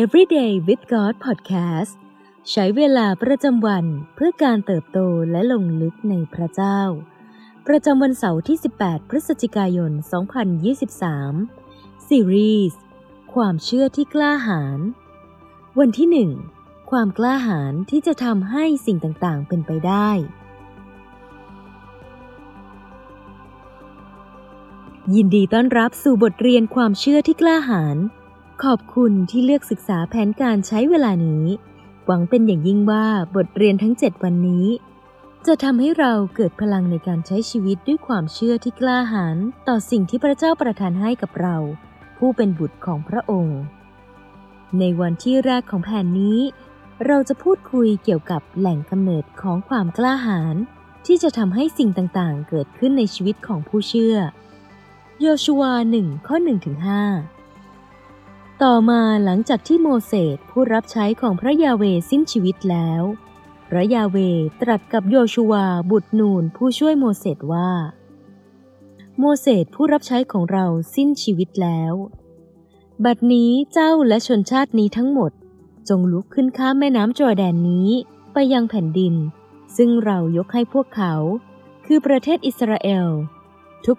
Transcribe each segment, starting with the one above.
Everyday with God Podcast ใช้เวลาประจำวันเพื่อการเติบโตและลงลึกในพระเจ้า ประจำวันเสาร์ที่ 18 พฤศจิกายน 2023 ซีรีส์ความเชื่อที่กล้าหาญ วันที่ 1 ความกล้าหาญที่จะทำให้สิ่งต่างๆ เป็นไปได้ ยินดีต้อนรับสู่บทเรียนความเชื่อที่กล้าหาญ ขอบคุณที่เลือกศึกษาแผนการใช้เวลานี้ หวังเป็นอย่างยิ่งว่าบทเรียนทั้ง 7 วันนี้ จะทำให้เราเกิดพลังในการใช้ชีวิตด้วยความเชื่อที่กล้าหาญต่อสิ่งที่พระเจ้าประทานให้กับเรา ผู้เป็นบุตรของพระองค์ ในวันที่แรกของแผนนี้ เราจะพูดคุยเกี่ยวกับแหล่งกำเนิดของความกล้าหาญที่จะทำให้สิ่งต่างๆ เกิดขึ้นในชีวิตของผู้เชื่อ โยชูวาหนึ่งข้อหนึ่งถึงห้า ต่อมาหลังจากที่โมเสสผู้รับใช้ของพระยาเวสิ้นชีวิตแล้ว พระยาเวตรัสกับโยชูวาบุตรนูนผู้ช่วยโมเสสว่า โมเสสผู้รับใช้ของเราสิ้นชีวิตแล้ว บัดนี้เจ้าและชนชาตินี้ทั้งหมด จงลุกขึ้นข้ามแม่น้ำจอแดนนี้ไปยังแผ่นดิน ซึ่งเรายกให้พวกเขา คือประเทศอิสราเอล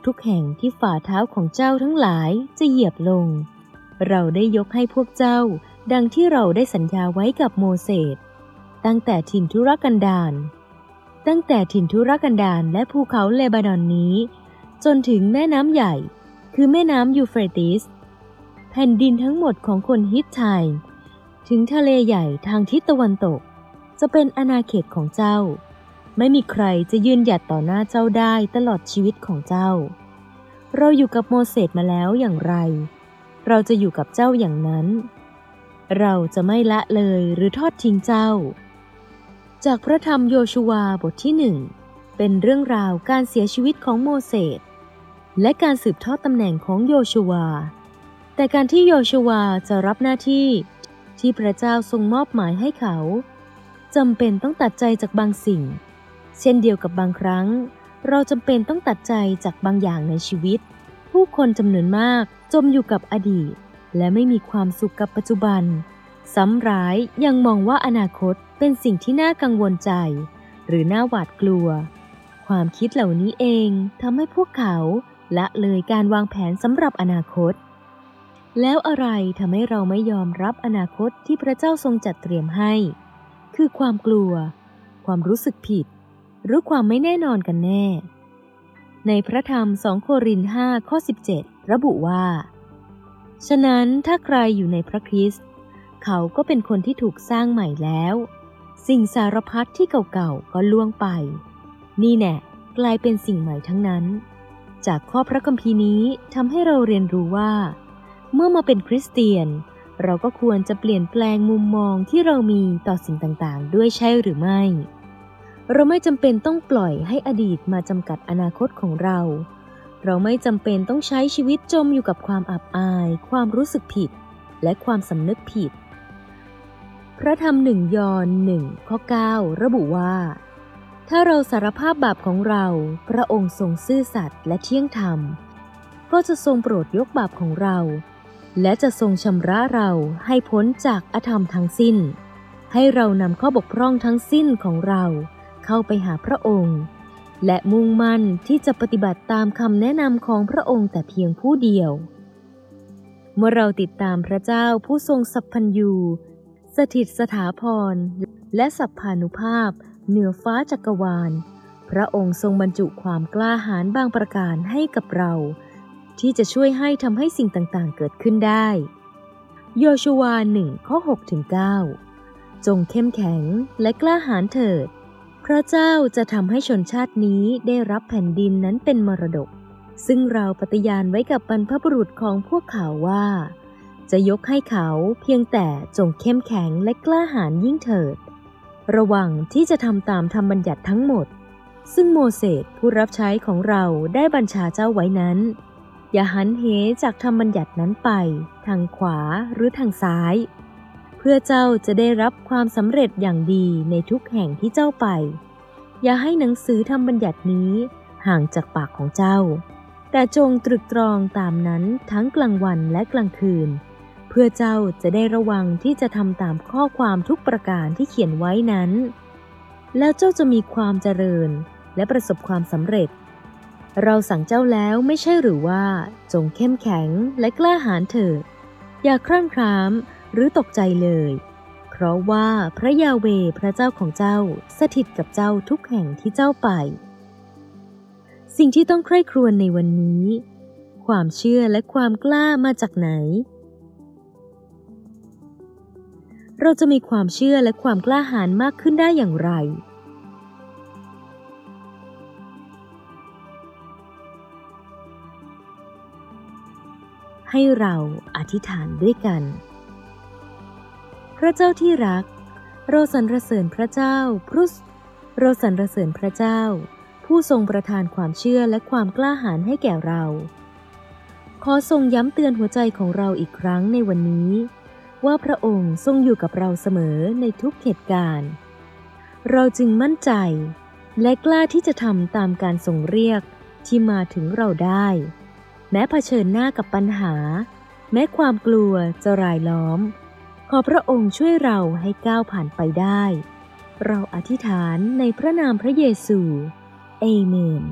ทุกๆแห่งที่ฝ่าเท้าของเจ้าทั้งหลายจะเหยียบลง เราได้ยกให้พวกเจ้า ดังที่เราได้สัญญาไว้กับโมเสสตั้งแต่ถิ่นทุรกันดารตั้งแต่ถิ่นทุรกันดารและภูเขาเลบานอนนี้ จนถึงแม่น้ำใหญ่ คือแม่น้ำยูเฟรติส แผ่นดินทั้งหมดของคนฮิตไทถึงทะเลใหญ่ทางทิศตะวันตก จะเป็นอาณาเขตของเจ้า ไม่มีใครจะยืนหยัดต่อหน้าเจ้าได้ตลอดชีวิตของเจ้า เราอยู่กับโมเสสมาแล้วอย่างไร เราจะอยู่กับเจ้าอย่างนั้น เราจะไม่ละเลยหรือทอดทิ้งเจ้า จากพระธรรมโยชูวาบทที่หนึ่งเป็นเรื่องราวการเสียชีวิตของโมเสสและการสืบทอดตำแหน่งของโยชูวา แต่การที่โยชูวาจะรับหน้าที่ที่พระเจ้าทรงมอบหมายให้เขาจำเป็นต้องตัดใจจากบางสิ่ง เช่นเดียวกับบางครั้ง เราจำเป็นต้องตัดใจจากบางอย่างในชีวิต ผู้คนจำนวนมากจมอยู่กับอดีต และไม่มีความสุขกับปัจจุบัน ซ้ำร้ายยังมองว่าอนาคตเป็นสิ่งที่น่ากังวลใจ หรือน่าหวาดกลัว ความคิดเหล่านี้เองทำให้พวกเขาละเลยการวางแผนสำหรับอนาคต แล้วอะไรทำให้เราไม่ยอมรับอนาคตที่พระเจ้าทรงจัดเตรียมให้ คือความกลัว ความรู้สึกผิด หรือความไม่แน่นอนกันแน่ ในพระธรรมสองโคริน5ข้อ 17 ระบุว่า ฉะนั้นถ้าใครอยู่ในพระคริสต์เขาก็เป็นคนที่ถูกสร้างใหม่แล้ว สิ่งสารพัดที่เก่าๆก็ล่วงไป นี่แน่กลายเป็นสิ่งใหม่ทั้งนั้น จากข้อพระคัมภีร์นี้ทำให้เราเรียนรู้ว่า เมื่อมาเป็นคริสเตียน เราก็ควรจะเปลี่ยนแปลงมุมมองที่เรามีต่อสิ่งต่างๆ ด้วยใช่หรือไม่ เราไม่จำเป็นต้องปล่อยให้อดีตมาจำกัดอนาคตของเรา เราไม่จำเป็นต้องใช้ชีวิตจมอยู่กับความอับอาย ความรู้สึกผิด และความสำนึกผิด พระธรรมหนึ่งยอนหนึ่งข้อ 9 ระบุว่า ถ้าเราสารภาพบาปของเรา พระองค์ทรงซื่อสัตย์และเที่ยงธรรม ก็จะทรงโปรดยกบาปของเรา และจะทรงชำระเราให้พ้นจากอธรรมทั้งสิ้น ให้เรานำข้อบกพร่องทั้งสิ้นของเรา เข้าไปหาพระองค์ และมุ่งมั่นที่จะปฏิบัติตามคำแนะนำของพระองค์แต่เพียงผู้เดียว เมื่อเราติดตามพระเจ้าผู้ทรงสัพพัญญูสถิตสถาพรและสัพพานุภาพ เหนือฟ้าจักรวาล พระองค์ทรงบรรจุความกล้าหาญบางประการให้กับเรา ที่จะช่วยให้ทำให้สิ่งต่างๆ เกิดขึ้นได้ โยชูวาหนึ่งข้อ6ถึง9จงเข้มแข็งและกล้าหาญเถิด พระเจ้าจะทำให้ชนชาตินี้ได้รับแผ่นดินนั้นเป็นมรดก ซึ่งเราปฏิญาณไว้กับบรรพบุรุษของพวกเขาว่า จะยกให้เขาเพียงแต่จงเข้มแข็งและกล้าหาญยิ่งเถิด ระวังที่จะทำตามธรรมบัญญัติทั้งหมด ซึ่งโมเสสผู้รับใช้ของเราได้บัญชาเจ้าไว้นั้น อย่าหันเหจากธรรมบัญญัตินั้นไป ทางขวาหรือทางซ้าย พื่อเจ้าจะได้รับความสำเร็จอย่างดีในทุกแห่งที่เจ้าไป อย่าให้หนังสือทำบัญญัตินี้ห่างจากปากของเจ้า แต่จงตรึกตรองตามนั้นทั้งกลางวันและกลางคืน เพื่อเจ้าจะได้ระวังที่จะทำตามข้อความทุกประการที่เขียนไว้นั้น แล้วเจ้าจะมีความเจริญและประสบความสำเร็จ เราสั่งเจ้าแล้วไม่ใช่หรือว่า จงเข้มแข็งและกล้าหาญเถิดอย่าครั่งคราม หรือตกใจเลย เพราะว่าพระยาเวพระเจ้าของเจ้าสถิตกับเจ้าทุกแห่งที่เจ้าไป สิ่งที่ต้องใคร่ครวญในวันนี้ ความเชื่อและความกล้ามาจากไหน เราจะมีความเชื่อและความกล้าหาญมากขึ้นได้อย่างไรให้เราอธิษฐานด้วยกัน ระเจ้าที่รัก เราสรรเสริญพระเจ้าพรุสเราสรรเสริญพระเจ้า ผู้ทรงประทานความเชื่อและความกล้าหาญให้แก่เรา ขอทรงย้ำเตือนหัวใจของเราอีกครั้งในวันนี้ ว่าพระองค์ทรงอยู่กับเราเสมอในทุกเหตุการณ์ เราจึงมั่นใจ และกล้าที่จะทำตามการทรงเรียกที่มาถึงเราได้ แม้เผชิญหน้ากับปัญหา แม้ความกลัวจะรายล้อม ขอพระองค์ช่วยเราให้ก้าวผ่านไปได้ เราอธิษฐานในพระนามพระเยซู เอเมน